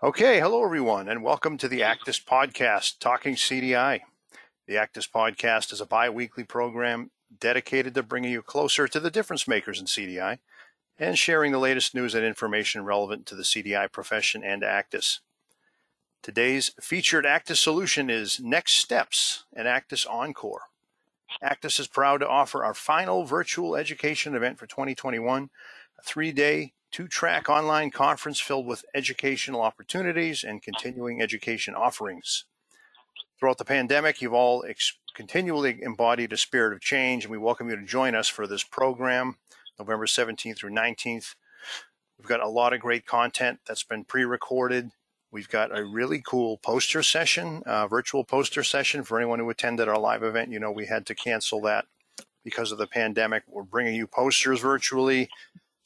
Okay, hello everyone, and welcome to the ACDIS Podcast, Talking CDI. The ACDIS Podcast is a bi weekly program dedicated to bringing you closer to the difference makers in CDI and sharing the latest news and information relevant to the CDI profession and ACDIS. Today's featured ACDIS solution is Next Steps and ACDIS Encore. ACDIS is proud to offer our final virtual education event for 2021, a three day two track online conference filled with educational opportunities and continuing education offerings. Throughout the pandemic, you've all ex- continually embodied a spirit of change, and we welcome you to join us for this program, November 17th through 19th. We've got a lot of great content that's been pre recorded. We've got a really cool poster session, uh, virtual poster session for anyone who attended our live event. You know, we had to cancel that because of the pandemic. We're bringing you posters virtually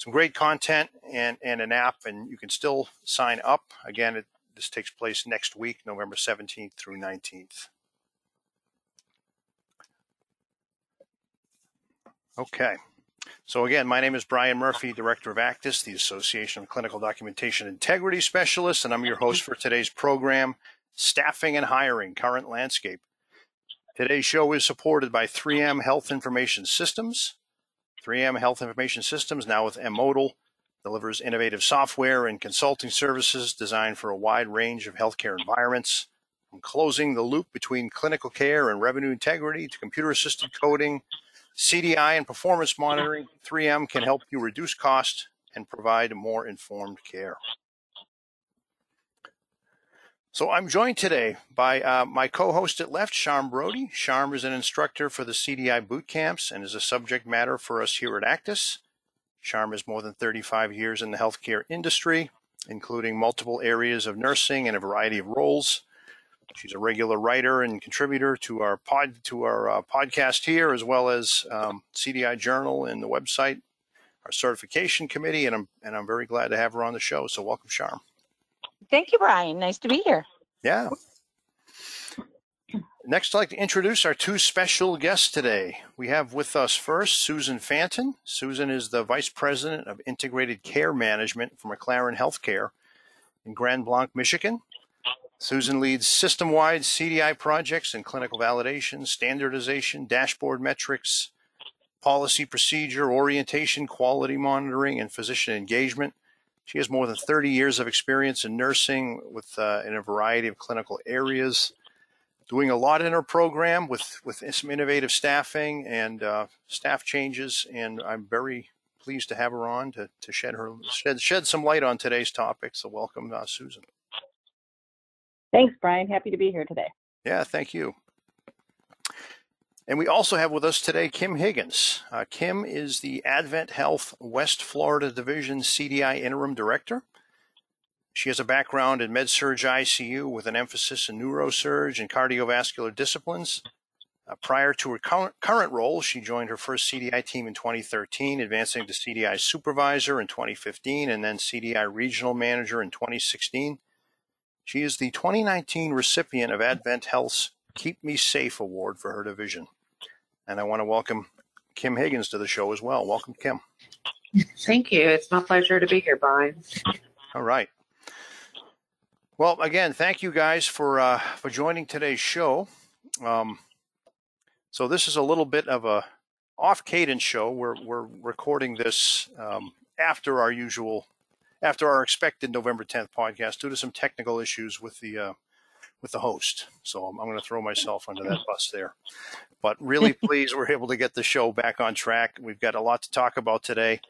some great content and, and an app, and you can still sign up. Again, it, this takes place next week, November 17th through 19th. Okay. So again, my name is Brian Murphy, Director of ACDIS, the Association of Clinical Documentation Integrity Specialists, and I'm your host for today's program, Staffing and Hiring, Current Landscape. Today's show is supported by 3M Health Information Systems, 3M Health Information Systems, now with M-Modal, delivers innovative software and consulting services designed for a wide range of healthcare environments. From closing the loop between clinical care and revenue integrity to computer assisted coding, CDI, and performance monitoring, 3M can help you reduce cost and provide more informed care. So I'm joined today by uh, my co-host at left, Sharme Brodie. Sharme is an instructor for the CDI boot camps and is a subject matter for us here at ACDIS. Sharme has more than 35 years in the healthcare industry, including multiple areas of nursing and a variety of roles. She's a regular writer and contributor to our pod to our uh, podcast here, as well as um, CDI Journal and the website, our certification committee, and I'm and I'm very glad to have her on the show. So welcome, Sharme. Thank you, Brian. Nice to be here. Yeah. Next, I'd like to introduce our two special guests today. We have with us first Susan Fantin. Susan is the Vice President of Integrated Care Management for McLaren Healthcare in Grand Blanc, Michigan. Susan leads system wide CDI projects in clinical validation, standardization, dashboard metrics, policy procedure, orientation, quality monitoring, and physician engagement. She has more than 30 years of experience in nursing with uh, in a variety of clinical areas, doing a lot in her program with, with some innovative staffing and uh, staff changes. And I'm very pleased to have her on to, to shed her shed, shed some light on today's topic. So welcome, uh, Susan. Thanks, Brian. Happy to be here today. Yeah, thank you. And we also have with us today Kim Higgins. Uh, Kim is the Advent Health West Florida Division CDI Interim Director. She has a background in med-surg ICU with an emphasis in neurosurge and cardiovascular disciplines. Uh, prior to her current role, she joined her first CDI team in 2013, advancing to CDI supervisor in 2015 and then CDI regional manager in 2016. She is the 2019 recipient of Advent Health's Keep Me Safe Award for her division. And I want to welcome Kim Higgins to the show as well. Welcome, Kim. Thank you. It's my pleasure to be here, Brian. All right. Well, again, thank you guys for uh, for joining today's show. Um, so this is a little bit of a off cadence show. We're we're recording this um, after our usual, after our expected November 10th podcast due to some technical issues with the uh, with the host. So I'm, I'm going to throw myself under that bus there. But really pleased we're able to get the show back on track. We've got a lot to talk about today.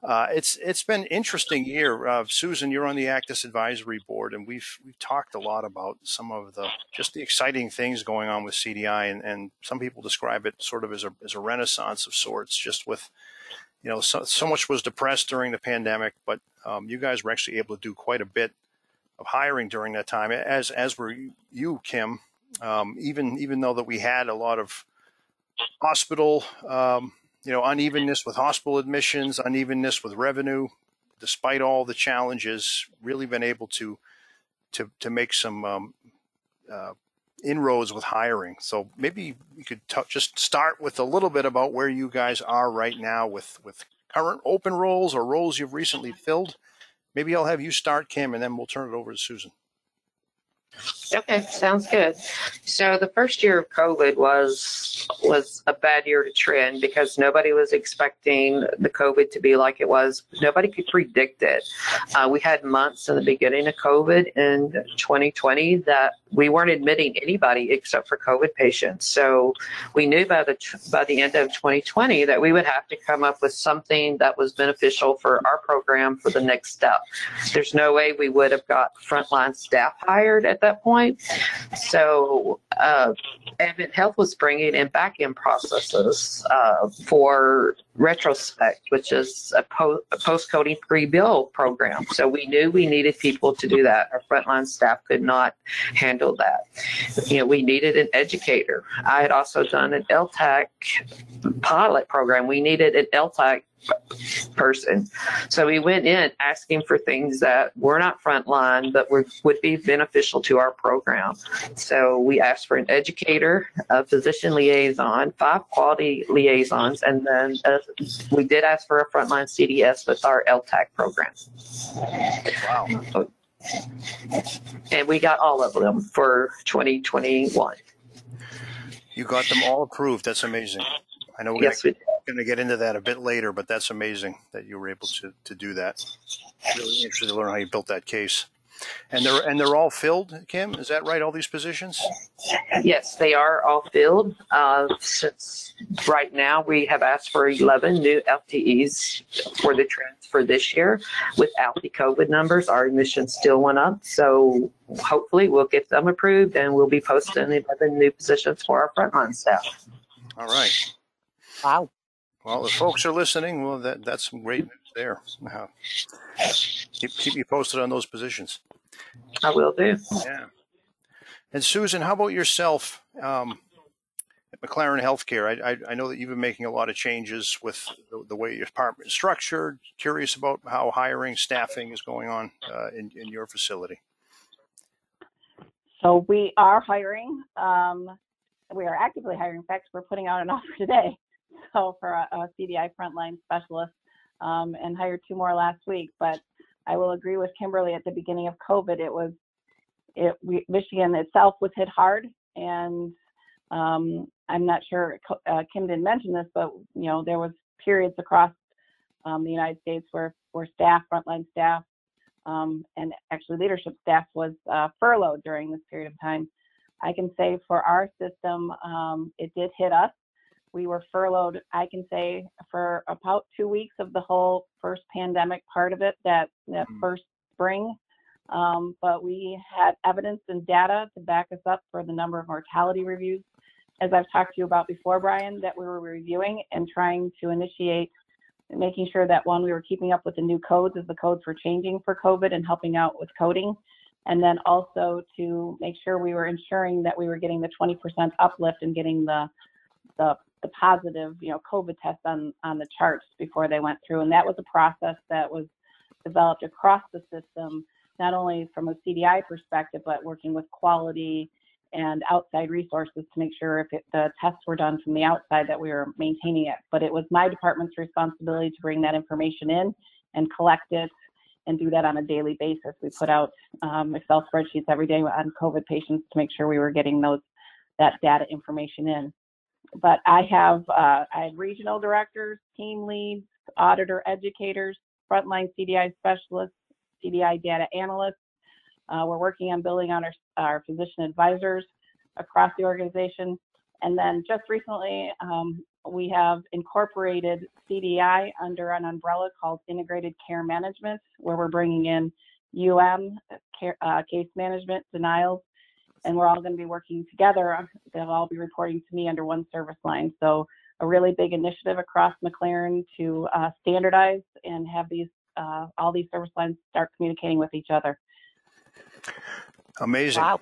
Uh, it's it's been interesting year. Uh, Susan, you're on the ACDIS Advisory Board, and we've we've talked a lot about some of the just the exciting things going on with CDI, and, and some people describe it sort of as a as a renaissance of sorts. Just with you know so, so much was depressed during the pandemic, but um, you guys were actually able to do quite a bit of hiring during that time, as as were you, Kim. Um, even even though that we had a lot of hospital, um, you know, unevenness with hospital admissions, unevenness with revenue, despite all the challenges, really been able to to to make some um, uh, inroads with hiring. So maybe you could t- just start with a little bit about where you guys are right now with with current open roles or roles you've recently filled, maybe I'll have you start, Kim, and then we'll turn it over to Susan. Okay, sounds good. So the first year of COVID was was a bad year to trend because nobody was expecting the COVID to be like it was. Nobody could predict it. Uh, we had months in the beginning of COVID in 2020 that we weren't admitting anybody except for COVID patients. So we knew by the by the end of 2020 that we would have to come up with something that was beneficial for our program for the next step. There's no way we would have got frontline staff hired at that point. So uh, Advent Health was bringing in back-end processes uh, for retrospect, which is a, po- a post-coding pre-bill program. So we knew we needed people to do that. Our frontline staff could not handle that. You know, we needed an educator. I had also done an LTAC pilot program. We needed an LTAC person. So we went in asking for things that were not frontline, but were, would be beneficial to our program. So we asked for an educator, a physician liaison, five quality liaisons, and then uh, we did ask for a frontline CDS with our LTAC program. Wow. And we got all of them for 2021. You got them all approved. That's amazing. I know we're Yes, we did. Going to get into that a bit later, but that's amazing that you were able to, to do that. Really interested to learn how you built that case. And they're and they're all filled, Kim. Is that right? All these positions? Yes, they are all filled. Uh, since right now we have asked for 11 new FTEs for the transfer this year. Without the COVID numbers, our admissions still went up. So hopefully we'll get them approved and we'll be posting 11 new positions for our frontline staff. All right. Wow. Well, if folks are listening, well, that that's some great news there. Uh, keep keep me posted on those positions. I will do. Yeah. And Susan, how about yourself um, at McLaren Healthcare? I, I, I know that you've been making a lot of changes with the, the way your department is structured. Curious about how hiring, staffing is going on uh, in, in your facility. So we are hiring. Um, we are actively hiring. In fact, we're putting out an offer today. So for a, a CDI frontline specialist, um, and hired two more last week. But I will agree with Kimberly. At the beginning of COVID, it was it we, Michigan itself was hit hard, and um, I'm not sure uh, Kim didn't mention this, but you know there was periods across um, the United States where where staff, frontline staff, um, and actually leadership staff was uh, furloughed during this period of time. I can say for our system, um, it did hit us. We were furloughed, I can say, for about two weeks of the whole first pandemic part of it, that, that Mm. first spring. Um, but we had evidence and data to back us up for the number of mortality reviews, as I've talked to you about before, Brian, that we were reviewing and trying to initiate making sure that one, we were keeping up with the new codes as the codes were changing for COVID and helping out with coding. And then also to make sure we were ensuring that we were getting the 20% uplift and getting the, the, the positive, you know, COVID test on, on the charts before they went through. And that was a process that was developed across the system, not only from a CDI perspective, but working with quality and outside resources to make sure if it, the tests were done from the outside that we were maintaining it. But it was my department's responsibility to bring that information in and collect it and do that on a daily basis. We put out um, Excel spreadsheets every day on COVID patients to make sure we were getting those that data information in. But I have uh, I have regional directors, team leads, auditor educators, frontline CDI specialists, CDI data analysts. Uh, we're working on building on our, our physician advisors across the organization. And then just recently, um, we have incorporated CDI under an umbrella called Integrated Care Management, where we're bringing in UM, care, uh, case management, denials, and we're all going to be working together. They'll all be reporting to me under one service line. So a really big initiative across McLaren to uh, standardize and have these uh, all these service lines start communicating with each other. Amazing. Wow.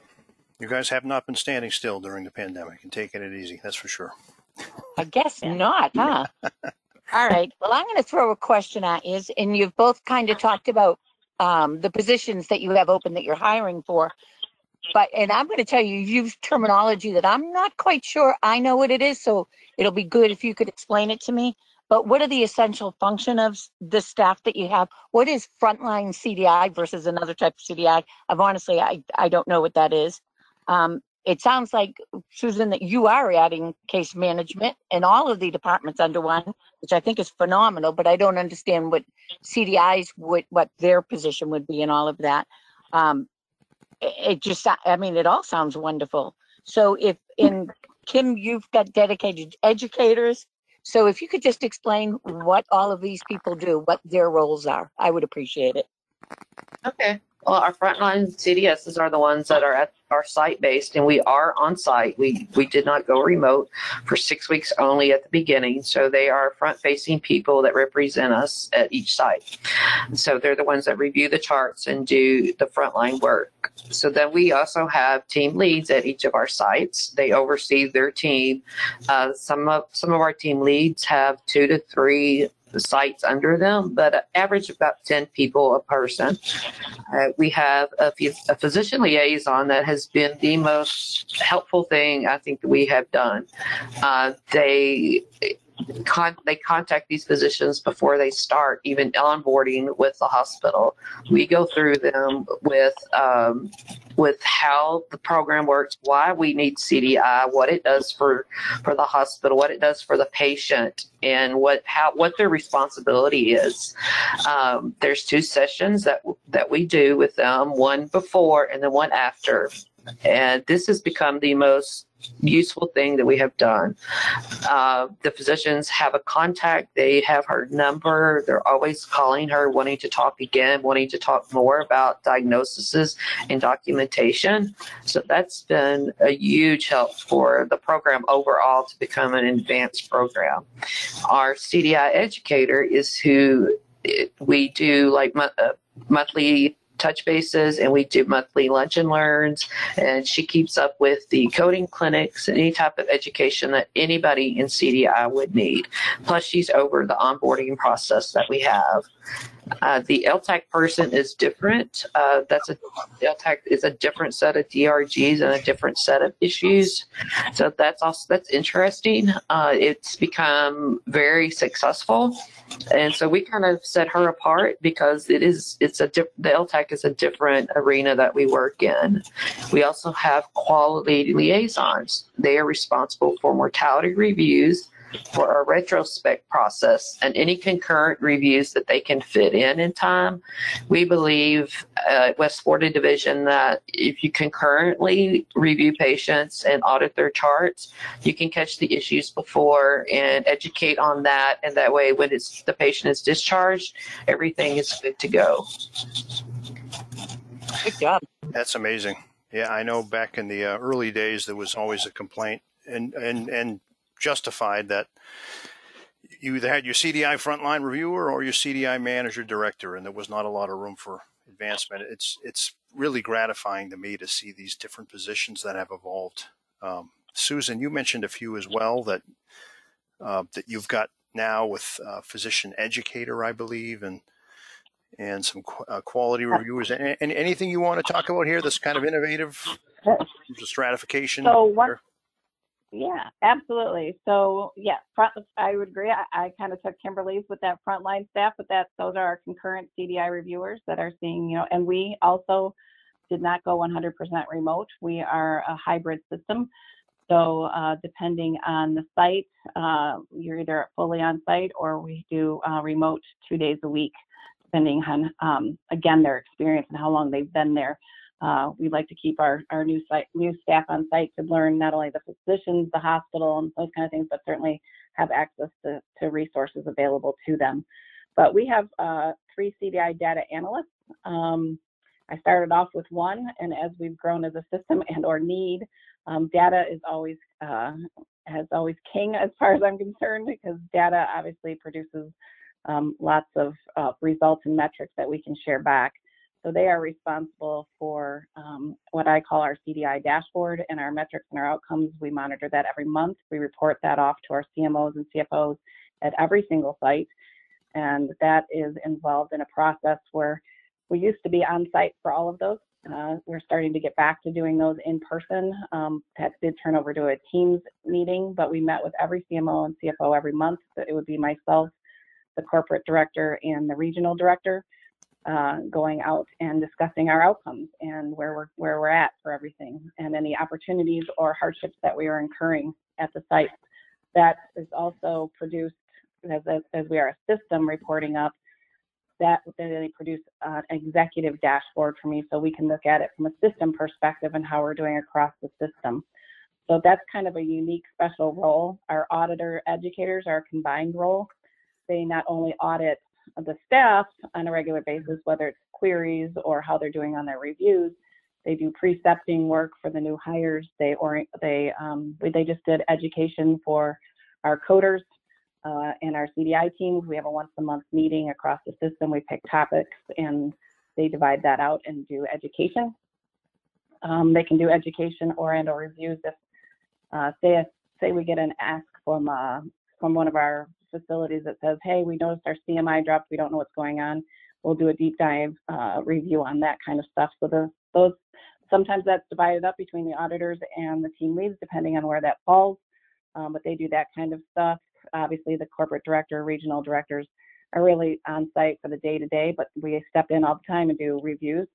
You guys have not been standing still during the pandemic and taking it easy. That's for sure. I guess not, huh? All right. Well, I'm going to throw a question at you, and you've both kind of talked about um, the positions that you have open that you're hiring for. But and I'm going to tell you, you use terminology that I'm not quite sure I know what it is. So it'll be good if you could explain it to me. but what are the essential function of the staff that you have? What is frontline CDI versus another type of CDI? I've honestly, I, I don't know what that is. Um, it sounds like, Susan, that you are adding case management in all of the departments under one, which I think is phenomenal, but I don't understand what CDIs would, what their position would be in all of that. Um, it, it just, I mean, it all sounds wonderful. So if mm. in Kim, you've got dedicated educators. So if you could just explain what all of these people do, what their roles are, I would appreciate it. Okay. Well, our frontline CDSs are the ones that are at our site based, and we are on site. We we did not go remote for six weeks only at the beginning, so they are front facing people that represent us at each site. So they're the ones that review the charts and do the frontline work. So then we also have team leads at each of our sites. They oversee their team. Uh, some of some of our team leads have two to three sites under them, but average about 10 people a person. Uh, we have a, a physician liaison that has been the most helpful thing I think that we have done. Uh, they con- they contact these physicians before they start even onboarding with the hospital. We go through them with um, with how the program works, why we need CDI, what it does for for the hospital, what it does for the patient, and what how what their responsibility is. Um, there's two sessions that that we do with them, one before and then one after, and this has become the most useful thing that we have done. Uh, the physicians have a contact, they have her number, they're always calling her, wanting to talk again, wanting to talk more about diagnoses and documentation. So that's been a huge help for the program overall to become an advanced program. Our CDI educator is who we do like uh, monthly touch bases and we do monthly lunch and learns and she keeps up with the coding clinics and any type of education that anybody in CDI would need. Plus, she's over the onboarding process that we have. Uh, the LTAC person is different. Uh, that's a LTAC is a different set of DRGs and a different set of issues. So that's also that's interesting. Uh, it's become very successful, and so we kind of set her apart because it is it's a diff- the LTAC is a different arena that we work in. We also have quality liaisons. They are responsible for mortality reviews for our retrospect process and any concurrent reviews that they can fit in in time. We believe uh, at West Florida Division that if you concurrently review patients and audit their charts, you can catch the issues before and educate on that. And that way, when it's the patient is discharged, everything is good to go. Good job. That's amazing. Yeah, I know back in the uh, early days there was always a complaint and and and justified that you either had your CDI frontline reviewer or your CDI manager director, and there was not a lot of room for advancement. It's it's really gratifying to me to see these different positions that have evolved. Um, Susan, you mentioned a few as well that uh, that you've got now with uh, physician educator, I believe, and and some qu- uh, quality reviewers. And, and anything you want to talk about here that's kind of innovative, the stratification. So one? Yeah, absolutely. So yeah, front, I would agree. I, I kind of took Kimberly's with that frontline staff, but that those are our concurrent CDI reviewers that are seeing, you know, and we also did not go 100% remote. We are a hybrid system. So uh, depending on the site, uh, you're either fully on site or we do uh, remote two days a week, depending on um, again their experience and how long they've been there. Uh, we like to keep our, our new site new staff on site to learn not only the physicians, the hospital, and those kind of things, but certainly have access to, to resources available to them. But we have uh, three CDI data analysts. Um, I started off with one, and as we've grown as a system and or need, um, data is always uh, has always king as far as I'm concerned because data obviously produces um, lots of uh, results and metrics that we can share back. So they are responsible for um, what I call our CDI dashboard and our metrics and our outcomes. We monitor that every month. We report that off to our CMOs and CFOs at every single site. And that is involved in a process where we used to be on site for all of those Uh, we're starting to get back to doing those in person. Um, that did turn over to a Teams meeting, but we met with every CMO and CFO every month. It would be myself, the corporate director, and the regional director uh, going out and discussing our outcomes and where we're where we're at for everything, and any opportunities or hardships that we are incurring at the site. That is also produced as as, we are a system reporting up that they produce an executive dashboard for me so we can look at it from a system perspective and how we're doing across the system. So that's kind of a unique special role. Our auditor educators are a combined role. They not only audit the staff on a regular basis, whether it's queries or how they're doing on their reviews, they do precepting work for the new hires. They or they um, they just did education for our coders uh, and our CDI teams, we have a once a month meeting across the system. We pick topics and they divide that out and do education. Um, they can do education or and or reviews if uh, say say we get an ask from uh, from one of our facilities that says, hey, we noticed our CMI dropped, we don't know what's going on. We'll do a deep dive uh, review on that kind of stuff. So the, those sometimes that's divided up between the auditors and the team leads, depending on where that falls. Um, but they do that kind of stuff obviously the corporate director, regional directors are really on site for the day to day, but we step in all the time and do reviews.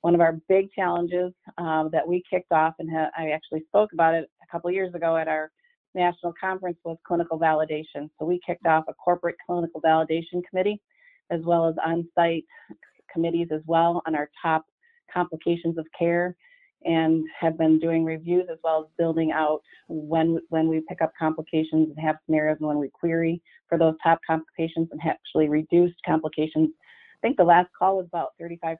One of our big challenges um, that we kicked off, and ha- I actually spoke about it a couple years ago at our national conference, was clinical validation. So we kicked off a corporate clinical validation committee, as well as on site committees as well on our top complications of care and have been doing reviews as well as building out when when we pick up complications and have scenarios and when we query for those top complications and actually reduced complications. I think the last call was about 35%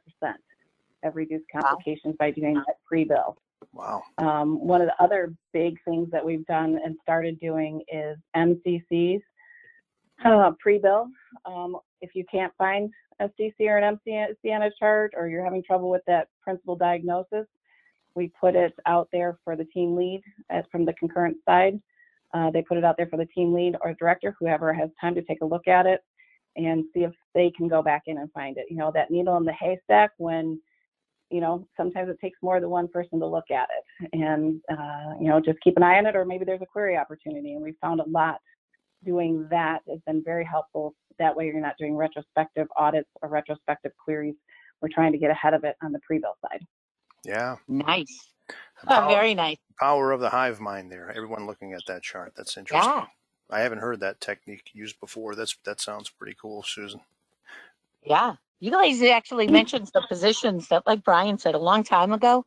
have reduced complications wow. by doing that pre-bill. Wow. Um, one of the other big things that we've done and started doing is MCCs uh, pre-bill. Um, if you can't find SDC or an MCC on a chart or you're having trouble with that principal diagnosis, we put it out there for the team lead as from the concurrent side. Uh, they put it out there for the team lead or director, whoever has time to take a look at it and see if they can go back in and find it. You know, that needle in the haystack when, you know, sometimes it takes more than one person to look at it. And, uh, you know, just keep an eye on it or maybe there's a query opportunity. And we've found a lot doing that has been very helpful. That way you're not doing retrospective audits or retrospective queries. We're trying to get ahead of it on the pre-bill side. Yeah. Nice. Oh, very nice. Power of the hive mind there. Everyone looking at that chart. That's interesting. Yeah. I haven't heard that technique used before. That's that sounds pretty cool, Susan. Yeah. You guys actually mentioned the positions that, like Brian said a long time ago,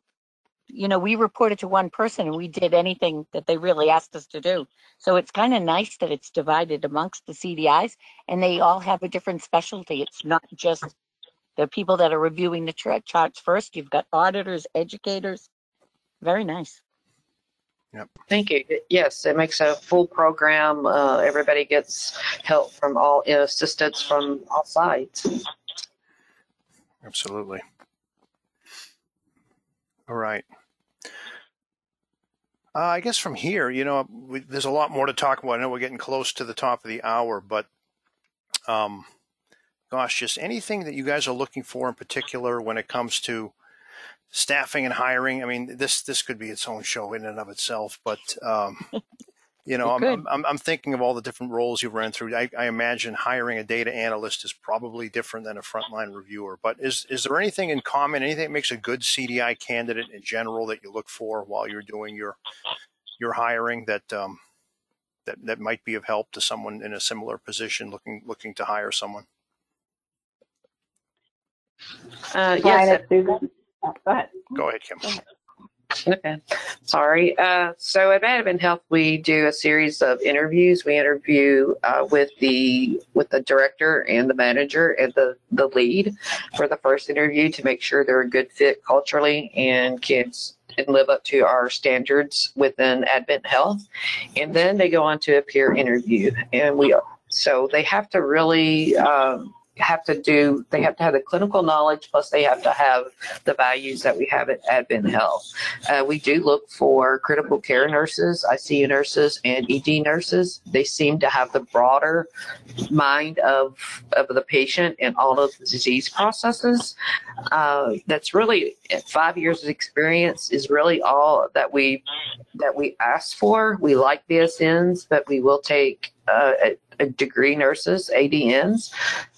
you know, we reported to one person and we did anything that they really asked us to do. So it's kind of nice that it's divided amongst the CDIs and they all have a different specialty. It's not just the people that are reviewing the charts first. You've got auditors, educators. Very nice. Yep. Thank you. Yes, it makes a full program. Uh, everybody gets help from all you know, assistance from all sides. Absolutely. All right. Uh, I guess from here, you know, we, there's a lot more to talk about. I know we're getting close to the top of the hour, but um, gosh, just anything that you guys are looking for in particular when it comes to staffing and hiring. I mean, this this could be its own show in and of itself, but um, you know, I'm, I'm, I'm thinking of all the different roles you've run through. I, I, imagine hiring a data analyst is probably different than a frontline reviewer. But is is there anything in common? Anything that makes a good CDI candidate in general that you look for while you're doing your your hiring that um, that that might be of help to someone in a similar position looking looking to hire someone? Uh, yes. Susan. Oh, go ahead. Go ahead, Kim. Okay. Sorry. Uh, so at Advent Health, we do a series of interviews. We interview uh, with the with the director and the manager and the the lead for the first interview to make sure they're a good fit culturally and can and live up to our standards within Advent Health. And then they go on to a peer interview, and we so they have to really. Um, have to do, they have to have the clinical knowledge, plus they have to have the values that we have at Advent Health. Uh, we do look for critical care nurses, ICU nurses, and ED nurses. They seem to have the broader mind of, of the patient and all of the disease processes. Uh, that's really five years of experience is really all that we that we ask for. We like BSNs, but we will take uh, degree nurses, ADNs.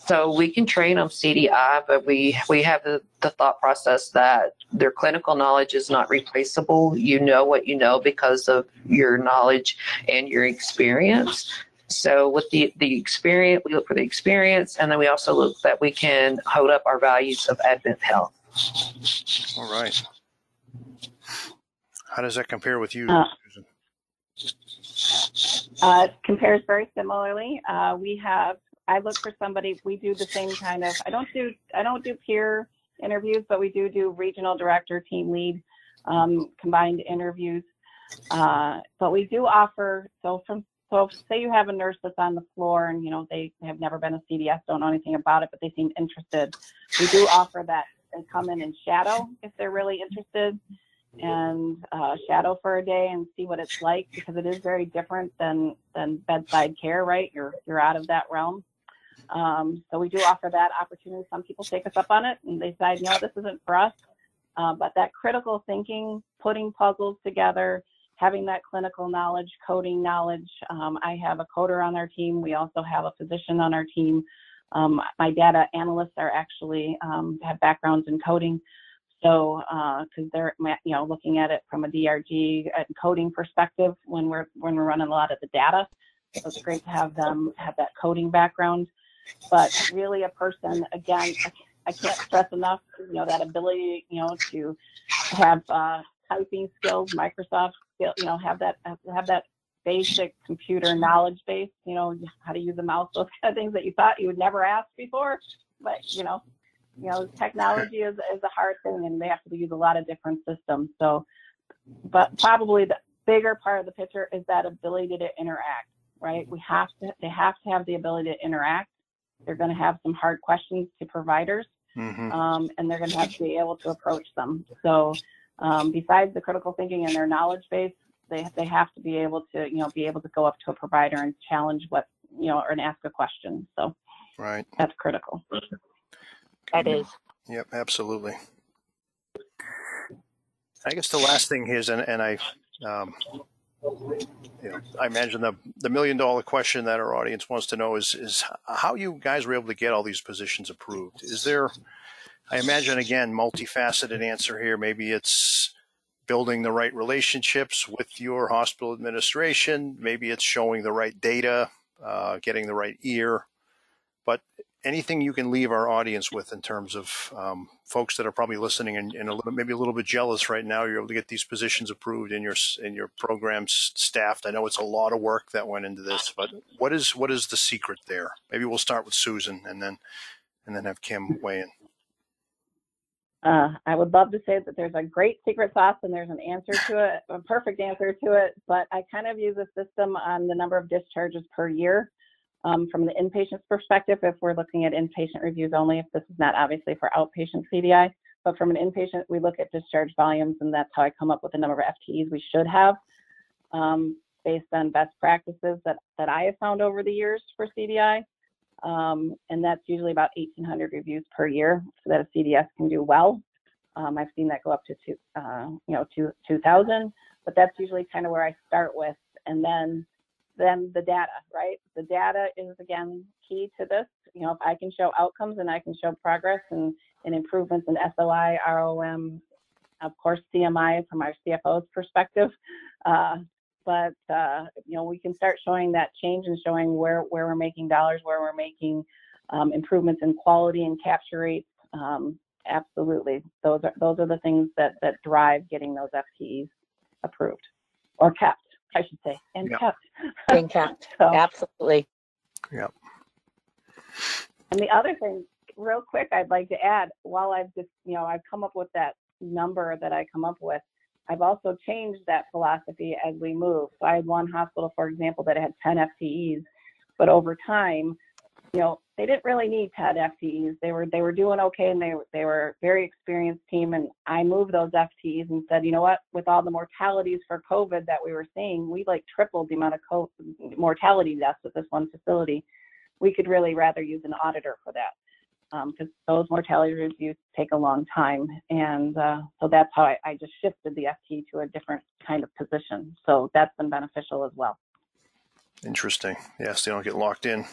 So we can train on CDI, but we we have the, the thought process that their clinical knowledge is not replaceable. You know what you know because of your knowledge and your experience. So with the, the experience, we look for the experience, and then we also look that we can hold up our values of Advent Health. All right. How does that compare with you, Uh, Susan? Uh, compares very similarly. Uh, we have, I look for somebody, we do the same kind of, I don't do, I don't do peer interviews, but we do do regional director, team lead, um, combined interviews. Uh, but we do offer, so from, so say you have a nurse that's on the floor and, you know, they have never been a CDS, don't know anything about it, but they seem interested. We do offer that and come in and shadow if they're really interested and uh, shadow for a day and see what it's like because it is very different than than bedside care right? You're you're out of that realm. Um, so we do offer that opportunity. Some people take us up on it and they decide no this isn't for us. Uh, but that critical thinking putting puzzles together having that clinical knowledge coding knowledge um, i have a coder on our team. We also have a physician on our team. Um, my data analysts are actually um, have backgrounds in coding so, because uh, they're you know looking at it from a DRG and coding perspective when we're when we're running a lot of the data, so it's great to have them have that coding background. But really, a person again, I can't stress enough, you know, that ability, you know, to have uh, typing skills, Microsoft, skill, you know, have that have that basic computer knowledge base, you know, how to use a mouse, those kind of things that you thought you would never ask before, but you know, you know, technology is, is a hard thing and they have to use a lot of different systems. So, but probably the bigger part of the picture is that ability to interact, right? We have to, they have to have the ability to interact. They're going to have some hard questions to providers Mm-hmm. um, and they're going to have to be able to approach them. So, um, besides the critical thinking and their knowledge base, they, they have to be able to, you know, be able to go up to a provider and challenge what, you know, or and ask a question. So Right. that's critical. That is. Yep, absolutely. I guess the last thing is, and, and I, um, you know, I imagine the the million dollar question that our audience wants to know is is how you guys were able to get all these positions approved. Is there, I imagine again, multifaceted answer here. Maybe it's building the right relationships with your hospital administration. Maybe it's showing the right data, uh, getting the right ear. But anything you can leave our audience with in terms of um, folks that are probably listening and, and a little, maybe a little bit jealous right now, you're able to get these positions approved in your in your programs staffed. I know it's a lot of work that went into this, but what is what is the secret there? Maybe we'll start with Susan and then and then have Kim weigh in. Uh, I would love to say that there's a great secret sauce and there's an answer to it, a perfect answer to it, but I kind of use a system on the number of discharges per year. Um, from the inpatient's perspective, if we're looking at inpatient reviews only, if this is not obviously for outpatient CDI, but from an inpatient, we look at discharge volumes, and that's how I come up with the number of FTEs we should have um, based on best practices that, that I have found over the years for CDI. Um, and that's usually about 1,800 reviews per year, so that a CDS can do well. Um, I've seen that go up to two, uh, you know, two, 2,000, but that's usually kind of where I start with, and then then the data, right? The data is again key to this. You know, if I can show outcomes and I can show progress and, and improvements in SOI, ROM, of course, CMI from our CFO's perspective. Uh, but uh, you know, we can start showing that change and showing where where we're making dollars, where we're making um, improvements in quality and capture rates. Um, absolutely, those are those are the things that that drive getting those FTEs approved or kept. I should say, and Yep. kept. Being kept. So, Absolutely. Yep. And the other thing, real quick, I'd like to add, while I've just, you know, I've come up with that number that I come up with, I've also changed that philosophy as we move. So I had one hospital, for example, that had 10 FTEs, but over time, you know, they didn't really need 10 FTEs. They were they were doing okay, and they they were a very experienced team. And I moved those FTEs and said, you know what, with all the mortalities for COVID that we were seeing, we like tripled the amount of co- mortality deaths at this one facility. We could really rather use an auditor for that because um, those mortality reviews take a long time. And uh, so that's how I, I just shifted the FTE to a different kind of position. So that's been beneficial as well. Interesting. Yes, they don't get locked in.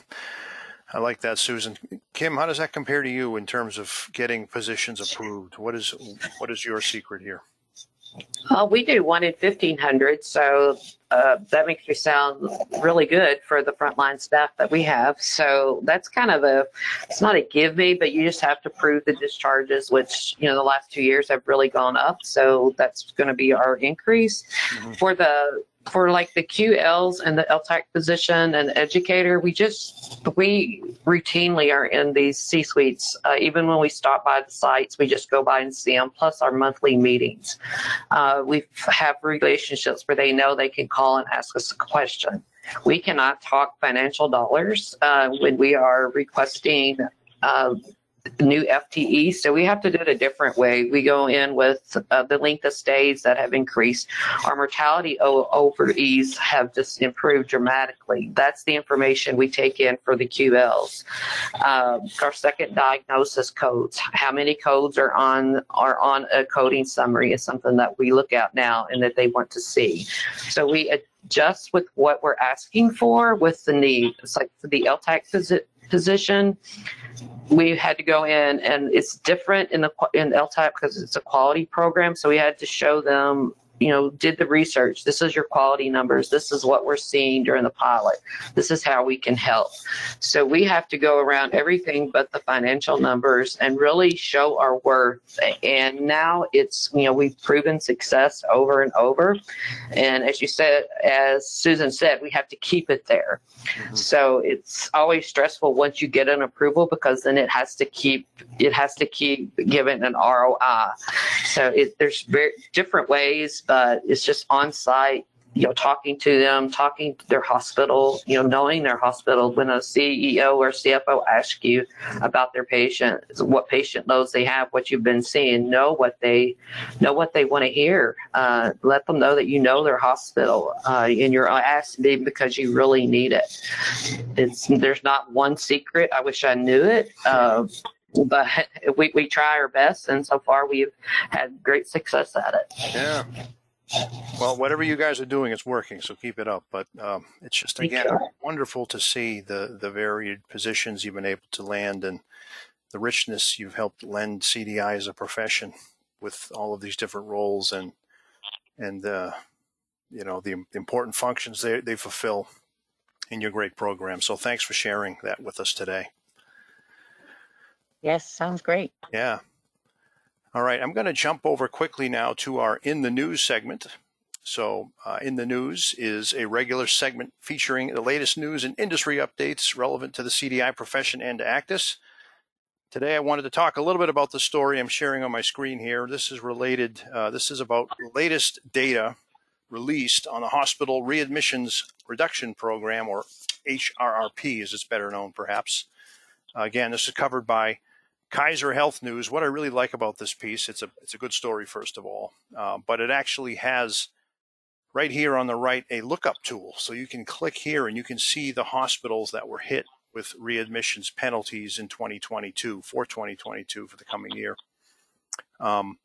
I like that, Susan. Kim, how does that compare to you in terms of getting positions approved? What is what is your secret here? Uh, we do one in 1500, so uh, that makes me sound really good for the frontline staff that we have. So that's kind of a, it's not a give me, but you just have to prove the discharges, which, you know, the last two years have really gone up. So that's going to be our increase. Mm-hmm. For the for like the QLs and the LTAC position and educator, we just, we routinely are in these C suites. Uh, even when we stop by the sites, we just go by and see them, plus our monthly meetings. Uh, we have relationships where they know they can call and ask us a question. We cannot talk financial dollars uh, when we are requesting uh, new FTE. So we have to do it a different way. We go in with uh, the length of stays that have increased. Our mortality overease have just improved dramatically. That's the information we take in for the QLs. Um, our second diagnosis codes. How many codes are on are on a coding summary is something that we look at now and that they want to see. So we adjust with what we're asking for with the need. It's like for the LTAC position we had to go in and it's different in the in LTAC because it's a quality program. So we had to show them you know, did the research. This is your quality numbers. This is what we're seeing during the pilot. This is how we can help. So we have to go around everything but the financial numbers and really show our worth. And now it's, you know, we've proven success over and over. And as you said, as Susan said, we have to keep it there. Mm-hmm. So it's always stressful once you get an approval because then it has to keep, it has to keep giving an ROI. So it, there's very different ways but it's just on site you know, talking to them, talking to their hospital, you know, knowing their hospital. When a CEO or CFO asks you about their patient, what patient loads they have, what you've been seeing, know what they know what they want to hear. Uh, let them know that you know their hospital, uh, and you're asking because you really need it. It's there's not one secret. I wish I knew it. Uh, but we, we try our best, and so far we've had great success at it. Yeah. Well, whatever you guys are doing, it's working. So keep it up. But um, it's just again wonderful to see the the varied positions you've been able to land and the richness you've helped lend CDI as a profession with all of these different roles and and uh, you know the important functions they they fulfill in your great program. So thanks for sharing that with us today. Yes, sounds great. Yeah. All right, I'm going to jump over quickly now to our In the News segment. So, uh, In the News is a regular segment featuring the latest news and industry updates relevant to the CDI profession and to ACDIS. Today, I wanted to talk a little bit about the story I'm sharing on my screen here. This is related, uh, this is about the latest data released on the Hospital Readmissions Reduction Program, or HRRP as it's better known perhaps. Again, this is covered by Kaiser Health News. What I really like about this piece, it's a it's a good story first of all, uh, but it actually has right here on the right a lookup tool, so you can click here and you can see the hospitals that were hit with readmissions penalties in 2022 for 2022 for the coming year. Um,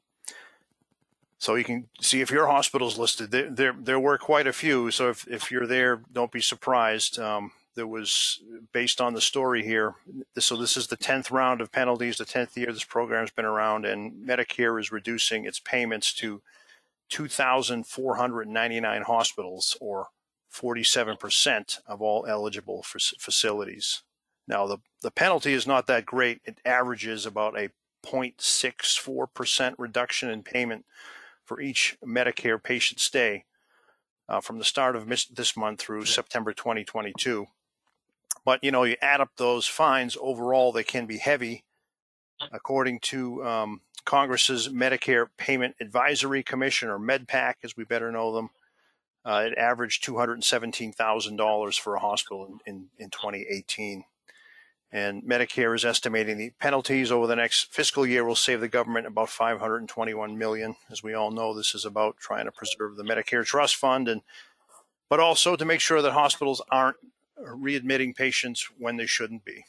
so you can see if your hospital's listed. There, there, there were quite a few. So if, if you're there, don't be surprised. Um, there was based on the story here. So this is the 10th round of penalties, the 10th year this program has been around, and Medicare is reducing its payments to 2,499 hospitals, or 47% of all eligible facilities. Now, the, the penalty is not that great. It averages about a 0.64% reduction in payment for each Medicare patient stay uh, from the start of this month through September 2022. But you know, you add up those fines overall, they can be heavy. According to um, Congress's Medicare Payment Advisory Commission, or MedPAC, as we better know them, uh, it averaged $217,000 for a hospital in, in, in 2018. And Medicare is estimating the penalties over the next fiscal year will save the government about 521 million. As we all know, this is about trying to preserve the Medicare trust fund and but also to make sure that hospitals aren't readmitting patients when they shouldn't be.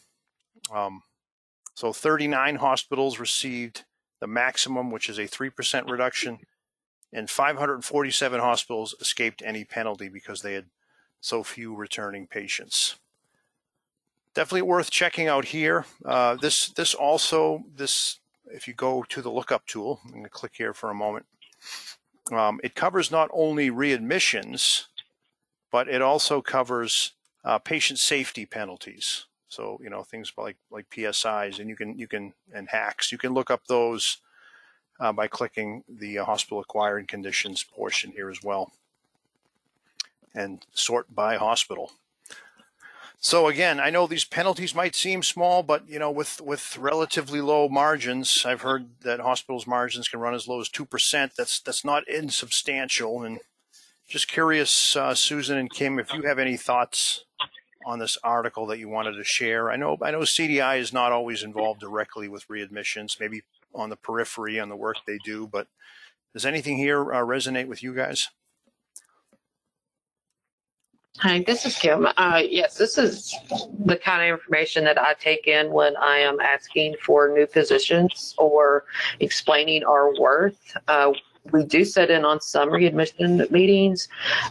Um, so 39 hospitals received the maximum, which is a 3% reduction, and 547 hospitals escaped any penalty because they had so few returning patients. Definitely worth checking out here. Uh, this this also this if you go to the lookup tool, I'm going to click here for a moment. Um, it covers not only readmissions, but it also covers uh, patient safety penalties. So you know things like like PSIs, and you can you can and HACs. You can look up those uh, by clicking the uh, hospital acquired conditions portion here as well, and sort by hospital. So again, I know these penalties might seem small, but you know, with with relatively low margins, I've heard that hospitals' margins can run as low as two percent. That's that's not insubstantial. And just curious, uh, Susan and Kim, if you have any thoughts on this article that you wanted to share. I know I know CDI is not always involved directly with readmissions, maybe on the periphery on the work they do, but does anything here uh, resonate with you guys? Hi, this is Kim. Uh, yes, this is the kind of information that I take in when I am asking for new positions or explaining our worth. Uh, we do sit in on some readmission meetings.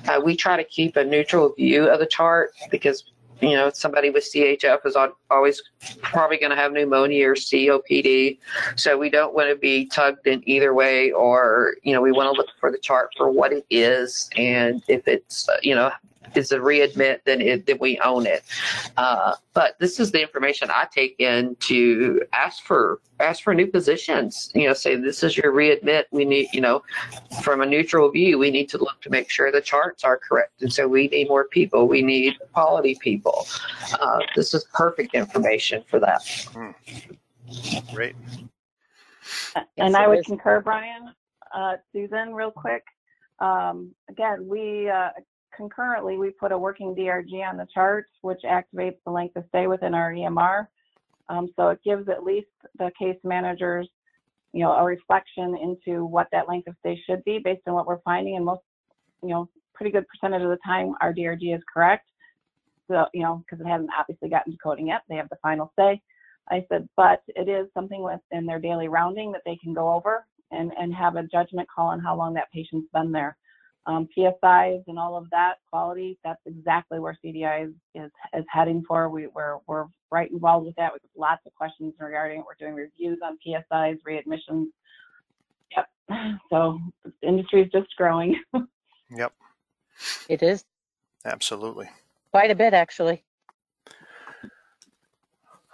Uh, we try to keep a neutral view of the chart because you know, somebody with CHF is always probably going to have pneumonia or COPD. So we don't want to be tugged in either way, or, you know, we want to look for the chart for what it is. And if it's, you know, is a readmit, then it, then we own it. Uh, but this is the information I take in to ask for ask for new positions. You know, say this is your readmit. We need, you know, from a neutral view, we need to look to make sure the charts are correct. And so we need more people. We need quality people. Uh, this is perfect information for that. Hmm. Great. And I would concur, Brian. Uh, Susan, real quick. Um, again, we uh, concurrently, we put a working DRG on the chart, which activates the length of stay within our EMR. Um, so it gives at least the case managers, you know, a reflection into what that length of stay should be based on what we're finding. And most, you know, pretty good percentage of the time, our DRG is correct. So, you know, because it hasn't obviously gotten to coding yet, they have the final say. I said, but it is something within their daily rounding that they can go over and, and have a judgment call on how long that patient's been there um, PSIs and all of that quality, that's exactly where CDI is, is, is heading for. We, we're, we're right involved with that. We have lots of questions regarding it. We're doing reviews on PSIs, readmissions. Yep. So the industry is just growing. yep. It is. Absolutely. Quite a bit, actually.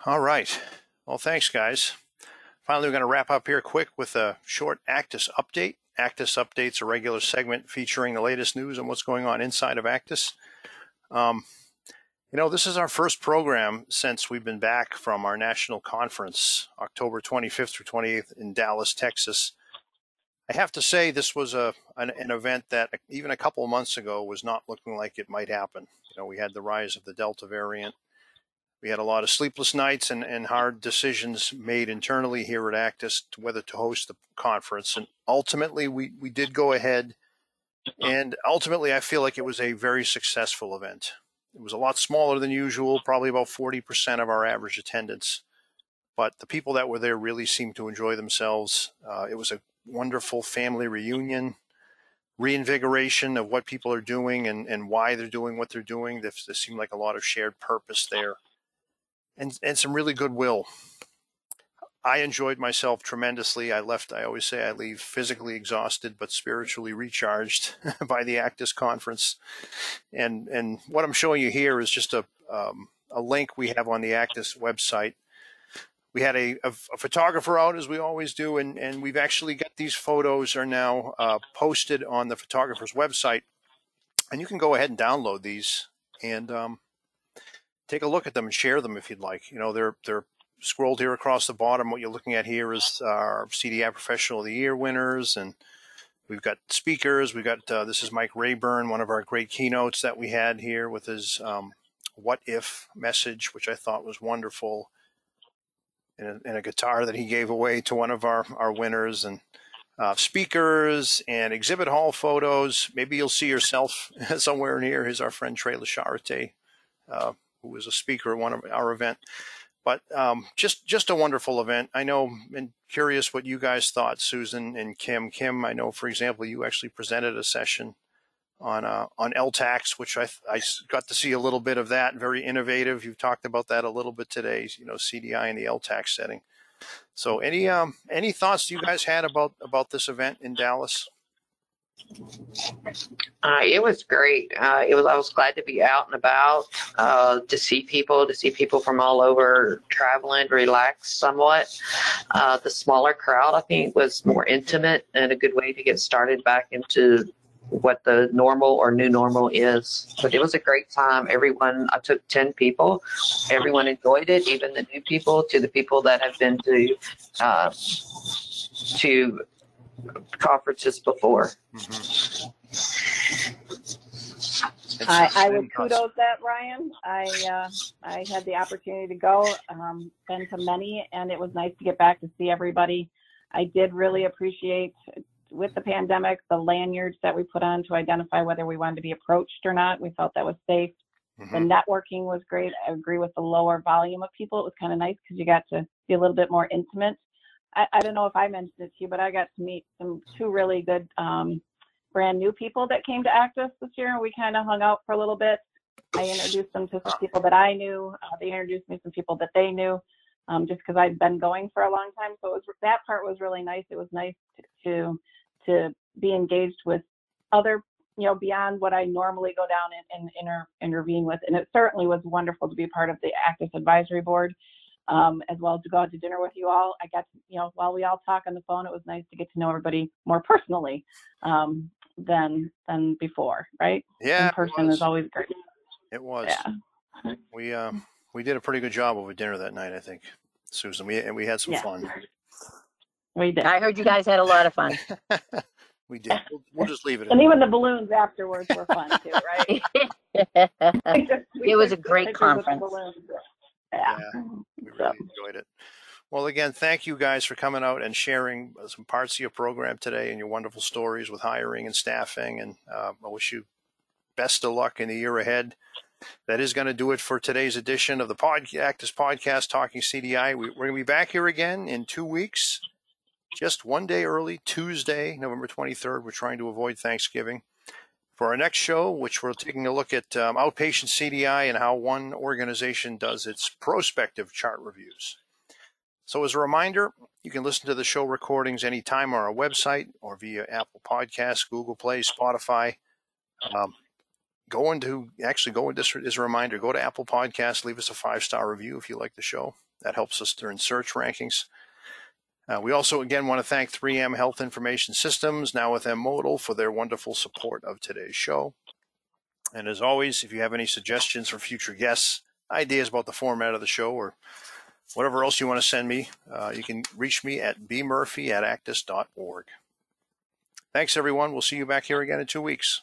All right. Well, thanks, guys. Finally, we're going to wrap up here quick with a short ACDIS update. ACDIS Updates, a regular segment featuring the latest news and what's going on inside of ACDIS. Um, you know, this is our first program since we've been back from our national conference, October 25th through 28th in Dallas, Texas. I have to say, this was a an, an, event that even a couple months ago was not looking like it might happen. You know, we had the rise of the Delta variant we had a lot of sleepless nights and, and hard decisions made internally here at ACDIS to whether to host the conference. And ultimately, we, we did go ahead. And ultimately, I feel like it was a very successful event. It was a lot smaller than usual, probably about 40% of our average attendance. But the people that were there really seemed to enjoy themselves. Uh, it was a wonderful family reunion, reinvigoration of what people are doing and, and why they're doing what they're doing. There, there seemed like a lot of shared purpose there and and some really goodwill. I enjoyed myself tremendously. I left. I always say I leave physically exhausted but spiritually recharged by the ACDIS conference. And and what I'm showing you here is just a um, a link we have on the ACDIS website. We had a, a, a, photographer out as we always do, and, and we've actually got these photos are now uh, posted on the photographer's website, and you can go ahead and download these. And um, take a look at them and share them if you'd like. You know, they're they're scrolled here across the bottom. What you're looking at here is our CDI Professional of the Year winners, and we've got speakers. We've got uh, this is Mike Rayburn, one of our great keynotes that we had here with his um, what if message, which I thought was wonderful, and a, and a guitar that he gave away to one of our, our winners, and uh, speakers and exhibit hall photos. Maybe you'll see yourself somewhere near. Here's our friend Trey Lacharite, uh, who was a speaker at one of our event. But um, just just a wonderful event. I know, and curious what you guys thought, Susan and Kim. Kim, I know, for example, you actually presented a session on uh, on LTACs, which I I got to see a little bit of that. Very innovative. You've talked about that a little bit today. You know, CDI in the LTAC setting. So, any um any thoughts you guys had about about this event in Dallas? Uh, it was great. Uh, it was. I was glad to be out and about, uh, to see people, to see people from all over traveling, relax somewhat. Uh, the smaller crowd, I think, was more intimate and a good way to get started back into what the normal or new normal is. But it was a great time. Everyone, I took 10 people. Everyone enjoyed it, even the new people to the people that have been to, uh, to conferences before. Mm-hmm. I, I would kudos that, Ryan. I, uh, I had the opportunity to go, um, been to many, and it was nice to get back to see everybody. I did really appreciate with the pandemic, the lanyards that we put on to identify whether we wanted to be approached or not. We felt that was safe. Mhm. The networking was great. I agree with the lower volume of people. It was kind of nice because you got to be a little bit more intimate. I, I don't know if I mentioned it to you, but I got to meet some two really good um, brand new people that came to ACDIS this year, and we kind of hung out for a little bit. I introduced them to some people that I knew. Uh, they introduced me to some people that they knew, um, just because I'd been going for a long time. So it was, that part was really nice. It was nice to to be engaged with other, you know, beyond what I normally go down and, and inter, intervene with. And it certainly was wonderful to be part of the ACDIS Advisory Board, um, as well as to go out to dinner with you all. I got, to, you know, while we all talk on the phone, it was nice to get to know everybody more personally um, than than before, right? Yeah, In it person was. is always great. It was. Yeah. We uh, we did a pretty good job over dinner that night, I think, Susan. We and we had some Yeah. fun. We did. I heard you guys had a lot of fun. we did. We'll, we'll just leave it. And At even the balloons afterwards were fun too, right? It was a great Pictures with the conference. Balloons. Yeah. we So- really enjoyed it. Well, again, thank you guys for coming out and sharing uh, some parts of your program today and your wonderful stories with hiring and staffing. And uh, I wish you best of luck in the year ahead. That is going to do it for today's edition of the Podcast Podcast Talking CDI. We, we're going to be back here again in two weeks, just one day early, Tuesday, November 23rd. We're trying to avoid Thanksgiving. For our next show, which we're taking a look at um, outpatient CDI and how one organization does its prospective chart reviews. So, as a reminder, you can listen to the show recordings anytime on our website or via Apple Podcasts, Google Play, Spotify. Um, go into actually go into this as a reminder. Go to Apple Podcasts, leave us a five star review if you like the show. That helps us during search rankings. Uh, we also again want to thank 3M Health Information Systems, now with M Modal, for their wonderful support of today's show. And as always, if you have any suggestions for future guests, ideas about the format of the show, or whatever else you want to send me, uh, you can reach me at bmurphy at acdis.org. Thanks, everyone. We'll see you back here again in two weeks.